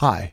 Hi,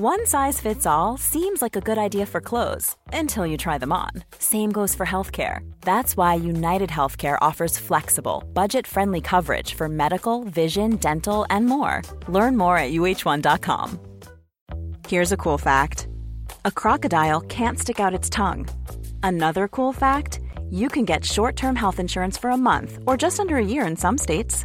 One size fits all seems like a good idea for clothes until you try them on. Same goes for healthcare. That's why United Healthcare offers flexible, budget-friendly coverage for medical, vision, dental, and more. Learn more at uh1.com. Here's a cool fact. A crocodile can't stick out its tongue. Another cool fact, you can get short-term health insurance for a month or just under a year in some states.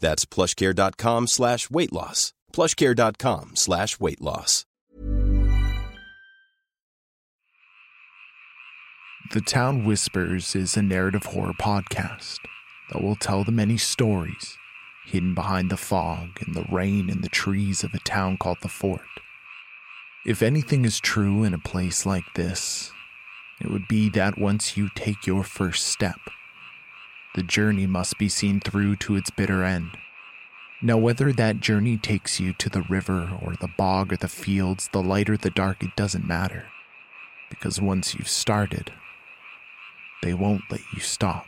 That's plushcare.com slash weight loss. plushcare.com slash weight loss. The Town Whispers is a narrative horror podcast that will tell the many stories hidden behind the fog and the rain and the trees of a town called the Fort. If anything is true in a place like this, it would be that once you take your first step, the journey must be seen through to its bitter end. Now, whether that journey takes you to the river or the bog or the fields, the light or the dark, it doesn't matter. Because once you've started, they won't let you stop.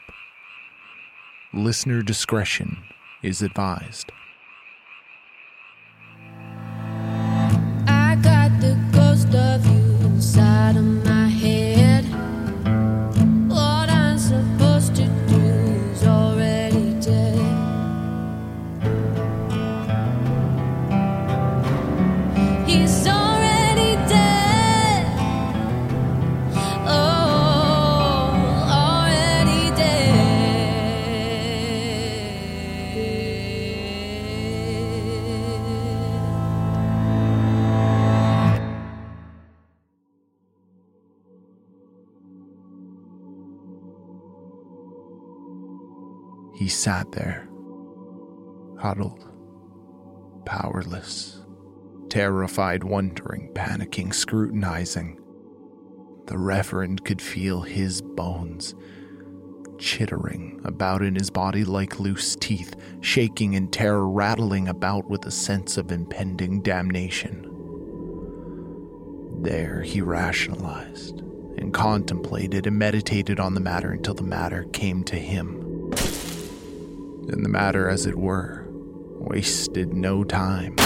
Listener discretion is advised. Sat there, huddled, powerless, terrified, wondering, panicking, scrutinizing. The Reverend could feel his bones chittering about in his body like loose teeth, shaking in terror, rattling about with a sense of impending damnation. There he rationalized and contemplated and meditated on the matter until the matter came to him. And the matter, as it were, wasted no time.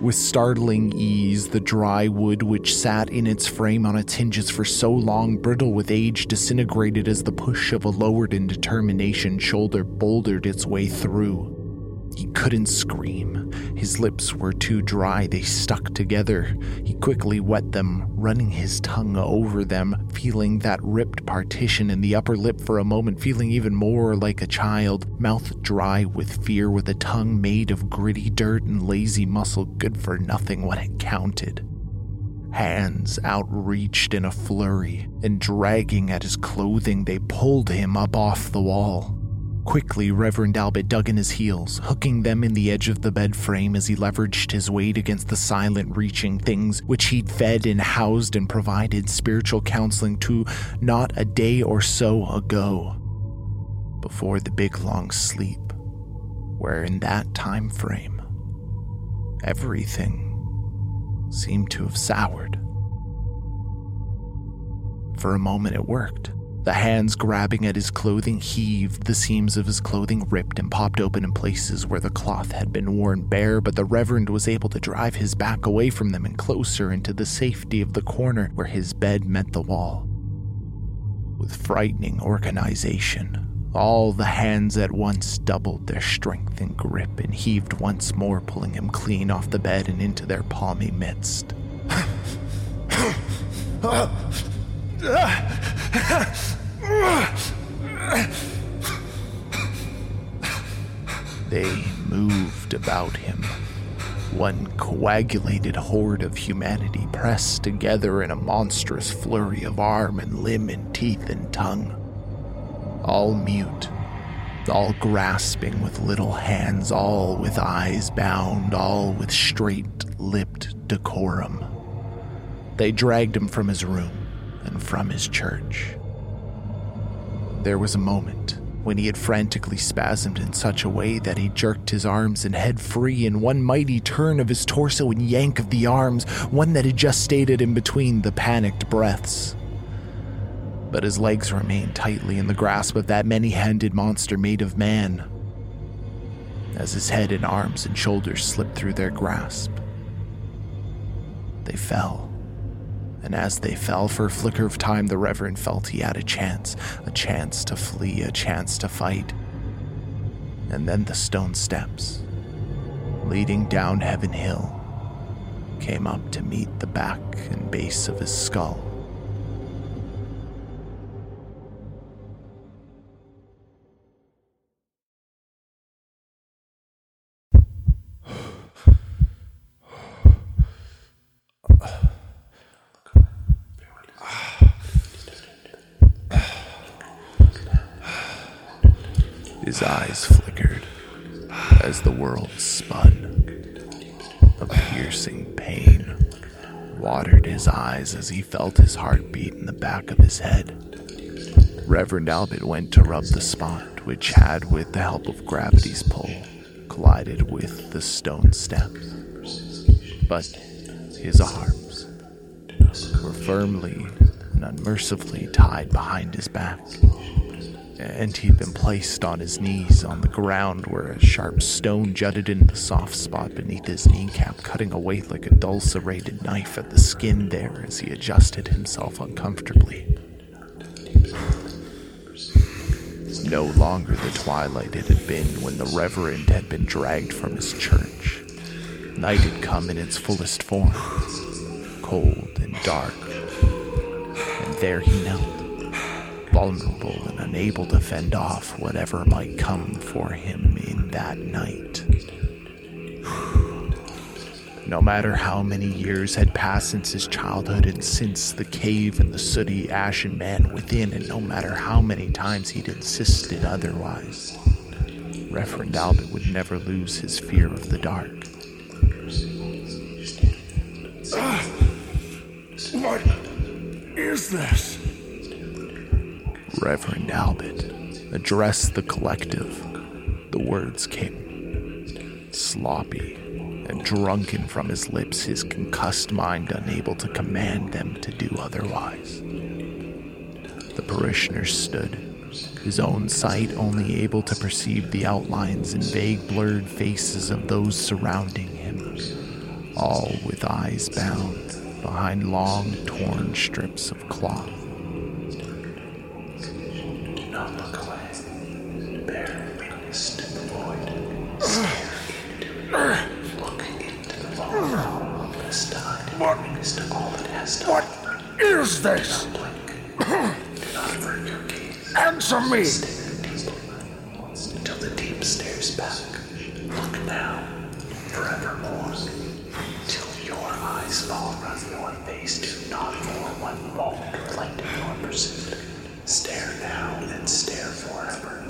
With startling ease, the dry wood which sat in its frame on its hinges for so long, brittle with age, disintegrated as the push of a lowered in determination shoulder bouldered its way through. He couldn't scream. His lips were too dry, they stuck together. He quickly wet them, running his tongue over them, feeling that ripped partition in the upper lip for a moment, feeling even more like a child, mouth dry with fear, with a tongue made of gritty dirt and lazy muscle, good for nothing when it counted. Hands outreached in a flurry, and dragging at his clothing, they pulled him up off the wall. Quickly, Reverend Albert dug in his heels, hooking them in the edge of the bed frame as he leveraged his weight against the silent, reaching things which he'd fed and housed and provided spiritual counseling to not a day or so ago. Before the big long sleep, where in that time frame, everything seemed to have soured. For a moment, it worked. The hands grabbing at his clothing heaved, the seams of his clothing ripped and popped open in places where the cloth had been worn bare, but the Reverend was able to drive his back away from them and closer into the safety of the corner where his bed met the wall. With frightening organization, all the hands at once doubled their strength and grip and heaved once more, pulling him clean off the bed and into their palmy midst. They moved about him. One coagulated horde of humanity pressed together in a monstrous flurry of arm and limb and teeth and tongue. All mute, all grasping with little hands, all with eyes bound, all with straight lipped decorum. They dragged him from his room and from his church. There was a moment when he had frantically spasmed in such a way that he jerked his arms and head free in one mighty turn of his torso and yank of the arms, one that had just stated in between the panicked breaths. But his legs remained tightly in the grasp of that many handed monster made of man. As his head and arms and shoulders slipped through their grasp, they fell and as they fell for a flicker of time, the Reverend felt he had a chance a chance to flee, a chance to fight. And then the stone steps, leading down Heaven Hill, came up to meet the back and base of his skull. His eyes flickered as the world spun. A piercing pain watered his eyes as he felt his heart beat in the back of his head. Reverend Albert went to rub the spot, which had, with the help of gravity's pull, collided with the stone step. But his arms were firmly and unmercifully tied behind his back and he'd been placed on his knees on the ground where a sharp stone jutted into the soft spot beneath his kneecap, cutting away like a dull serrated knife at the skin there as he adjusted himself uncomfortably. No longer the twilight it had been when the Reverend had been dragged from his church. Night had come in its fullest form, cold and dark, and there he knelt vulnerable and unable to fend off whatever might come for him in that night. No matter how many years had passed since his childhood and since the cave and the sooty ashen man within, and no matter how many times he'd insisted otherwise, Reverend Albert would never lose his fear of the dark. Ah, what is this? Reverend Albert addressed the collective. The words came sloppy and drunken from his lips, his concussed mind unable to command them to do otherwise. The parishioners stood, his own sight only able to perceive the outlines and vague blurred faces of those surrounding him, all with eyes bound behind long torn strips of cloth. What? witness to all it has to What is this? Blink. Do not avert your gaze. Answer me! Until the deep stares back. Look now, forevermore, till your eyes fall on your face. Not for one moment in your pursuit. Stare now and stare forever.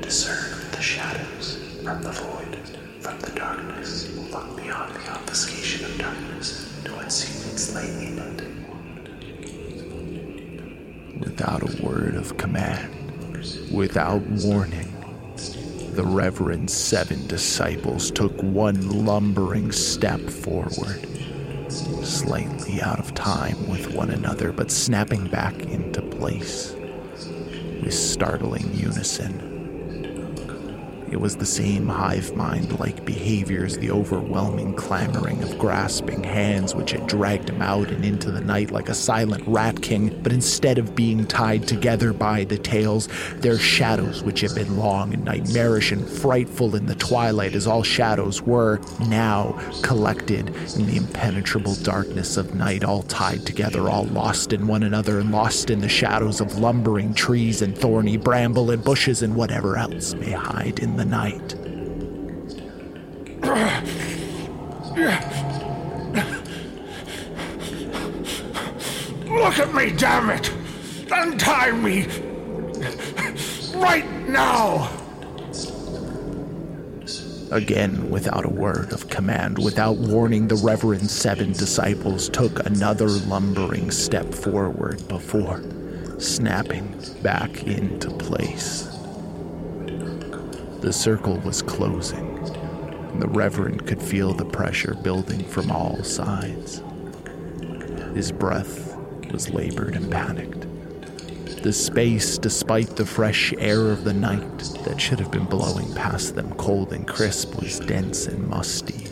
Discern the shadows from the void, from the darkness. Look beyond the obfuscation of darkness it. Without a word of command, without warning, the Reverend Seven disciples took one lumbering step forward, slightly out of time with one another, but snapping back into place with startling unison. It was the same hive mind like behavior as the overwhelming clamoring of grasping hands which had dragged him out and into the night like a silent rat king, but instead of being tied together by the tails, their shadows, which had been long and nightmarish and frightful in the twilight as all shadows were, now collected in the impenetrable darkness of night, all tied together, all lost in one another and lost in the shadows of lumbering trees and thorny bramble and bushes and whatever else may hide in the night. Look at me, damn it! Untie me! Right now! Again, without a word of command, without warning, the Reverend Seven disciples took another lumbering step forward before snapping back into place. The circle was closing, and the Reverend could feel the pressure building from all sides. His breath was labored and panicked. The space, despite the fresh air of the night that should have been blowing past them cold and crisp, was dense and musty.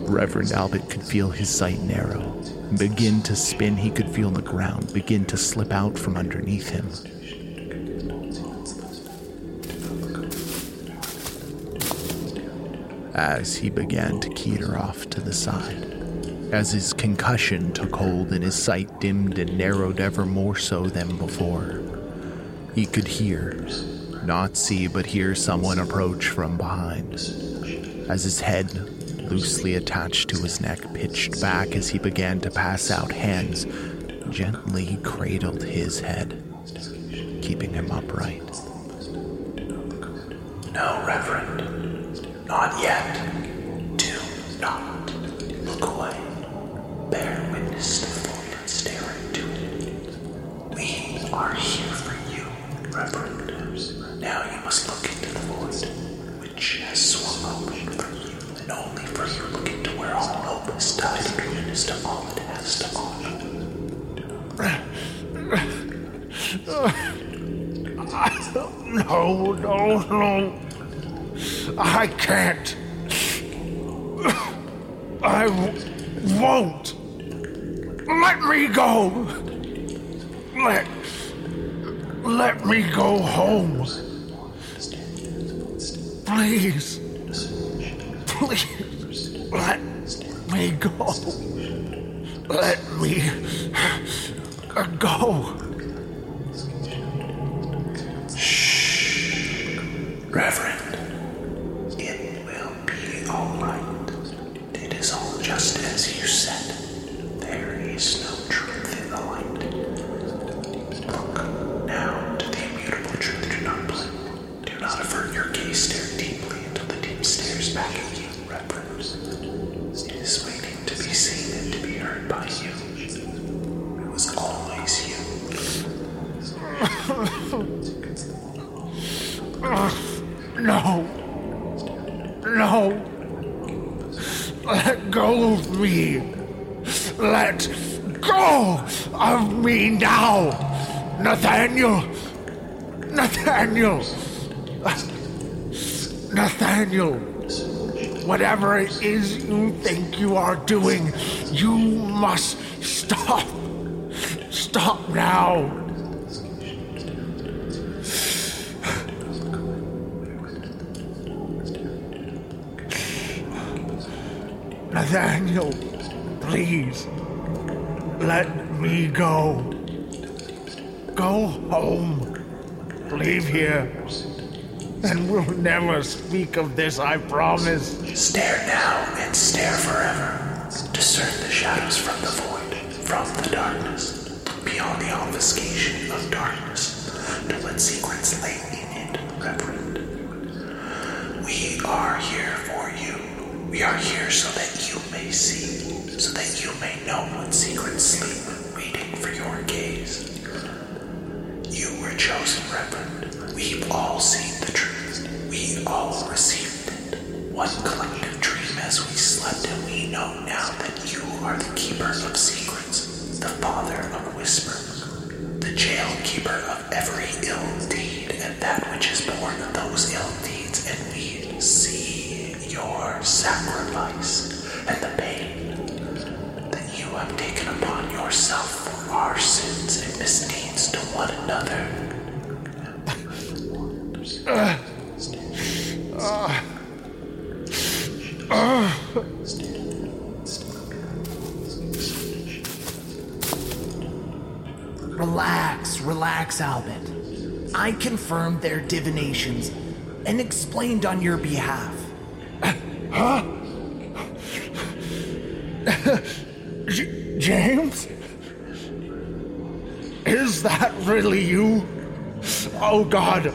Reverend Albert could feel his sight narrow begin to spin. He could feel the ground begin to slip out from underneath him. As he began to teeter off to the side, as his concussion took hold and his sight dimmed and narrowed ever more so than before. He could hear, not see, but hear someone approach from behind. As his head, loosely attached to his neck, pitched back as he began to pass out, hands gently cradled his head, keeping him upright. No, Reverend, not yet. Do not look away. Bear witness to the void and stare into it. We are here for you, Reverend. Now you must look into the void, which has swung open for you, and only for you look into where all hope is tied and witness to all it has to offer. No, no, no. I can't. I w- won't. Let me go. Let. Let me go home. Please. Please. Let me go. Let me uh, go. Nathaniel. Nathaniel. Nathaniel. Whatever it is you think you are doing, you must stop. Stop now. Nathaniel, please, let me go. Go home. Leave here. And we'll never speak of this, I promise. Stare now and stare forever. Discern the shadows from the void, from the darkness, beyond the obfuscation of darkness, to let secrets lay in it, reverend. We are here for you. We are here so that you may see, so that you may know what secrets sleep, waiting for your gaze. Were chosen, Reverend. We've all seen the truth. We all received it. One collective dream as we slept, and we know now that you are the keeper of secrets, the father of whispers, the jail keeper of every ill deed, and that which is born of those ill deeds, and we see your sacrifice and the pain that you have taken upon yourself for our sins and misdeeds to one another. Relax, relax, Albert. I confirmed their divinations and explained on your behalf. J- James? That really you? Oh God.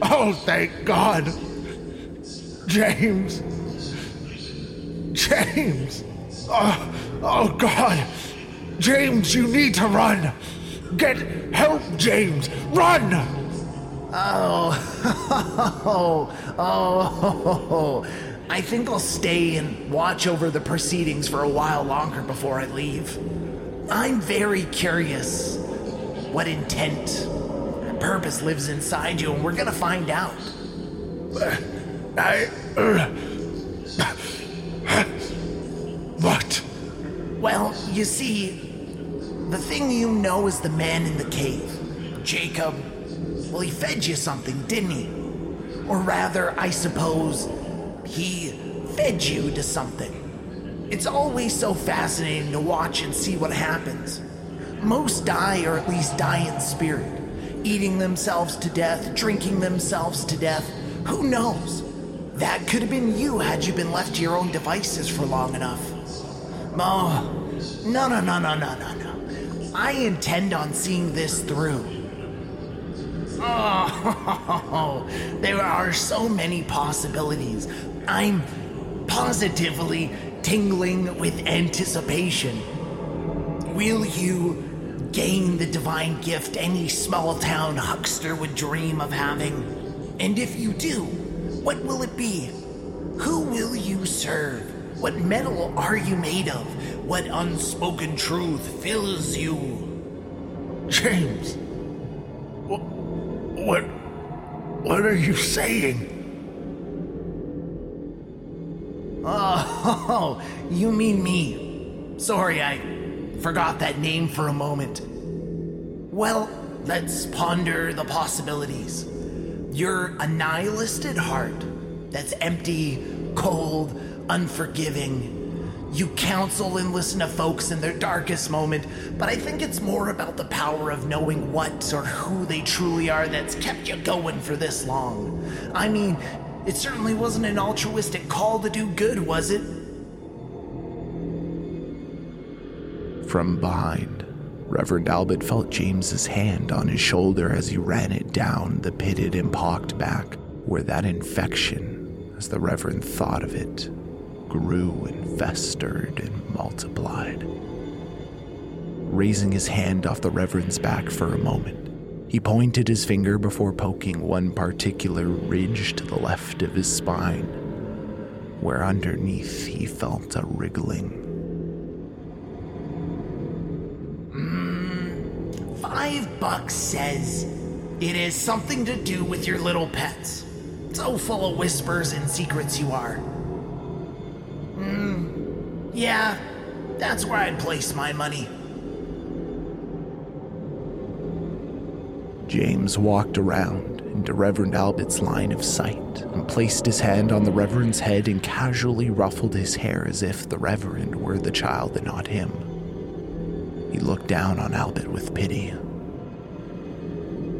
Oh, thank God. James. James. Oh, oh God. James, you need to run. Get help, James. Run! Oh, oh, oh, I think I'll stay and watch over the proceedings for a while longer before I leave. I'm very curious what intent and purpose lives inside you, and we're gonna find out. I. uh, what? Well, you see, the thing you know is the man in the cave, Jacob. Well, he fed you something, didn't he? Or rather, I suppose, he fed you to something. It's always so fascinating to watch and see what happens. Most die, or at least die in spirit, eating themselves to death, drinking themselves to death. Who knows? That could have been you had you been left to your own devices for long enough. Oh, no, no, no, no, no, no, no. I intend on seeing this through. Oh, there are so many possibilities. I'm positively tingling with anticipation. Will you gain the divine gift any small town huckster would dream of having? And if you do, what will it be? Who will you serve? What metal are you made of? What unspoken truth fills you? James. What? What, what are you saying? Oh, you mean me. Sorry, I forgot that name for a moment. Well, let's ponder the possibilities. You're a nihilist at heart that's empty, cold, unforgiving. You counsel and listen to folks in their darkest moment, but I think it's more about the power of knowing what or who they truly are that's kept you going for this long. I mean, it certainly wasn't an altruistic call to do good, was it? From behind, Reverend Albert felt James's hand on his shoulder as he ran it down the pitted and pocked back, where that infection, as the Reverend thought of it, grew and festered and multiplied. Raising his hand off the Reverend's back for a moment, he pointed his finger before poking one particular ridge to the left of his spine, where underneath he felt a wriggling. Five bucks says it is something to do with your little pets. So full of whispers and secrets you are. Hmm. Yeah, that's where I'd place my money. James walked around into Reverend Albert's line of sight and placed his hand on the Reverend's head and casually ruffled his hair as if the Reverend were the child and not him. He looked down on Albert with pity,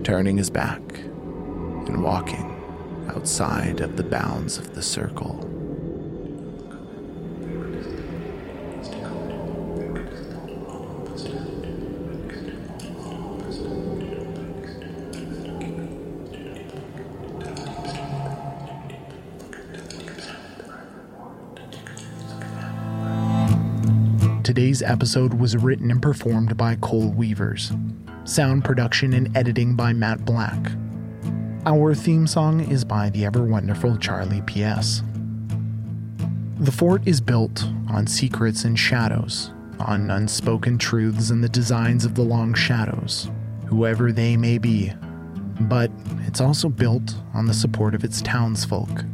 turning his back and walking outside of the bounds of the circle. Today's episode was written and performed by Cole Weavers. Sound production and editing by Matt Black. Our theme song is by the ever wonderful Charlie P.S. The fort is built on secrets and shadows, on unspoken truths and the designs of the long shadows, whoever they may be. But it's also built on the support of its townsfolk.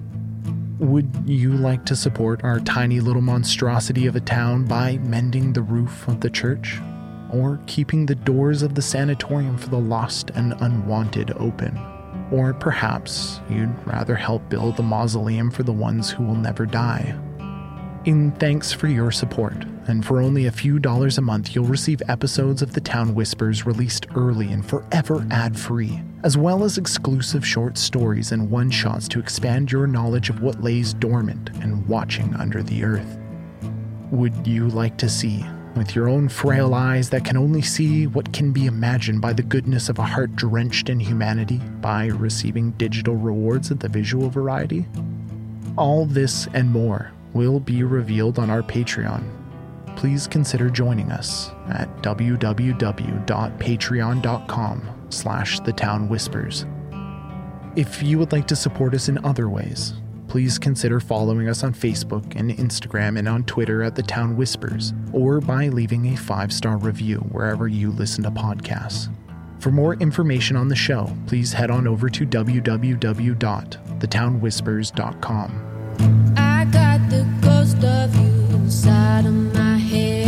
Would you like to support our tiny little monstrosity of a town by mending the roof of the church? Or keeping the doors of the sanatorium for the lost and unwanted open? Or perhaps you'd rather help build the mausoleum for the ones who will never die? In thanks for your support, and for only a few dollars a month, you'll receive episodes of The Town Whispers released early and forever ad free, as well as exclusive short stories and one shots to expand your knowledge of what lays dormant and watching under the earth. Would you like to see, with your own frail eyes that can only see what can be imagined by the goodness of a heart drenched in humanity, by receiving digital rewards of the visual variety? All this and more will be revealed on our Patreon. Please consider joining us at www.patreon.com slash the town whispers. If you would like to support us in other ways, please consider following us on Facebook and Instagram and on Twitter at the town whispers, or by leaving a five-star review wherever you listen to podcasts. For more information on the show, please head on over to www.thetownwhispers.com. I got the ghost of you inside of my head.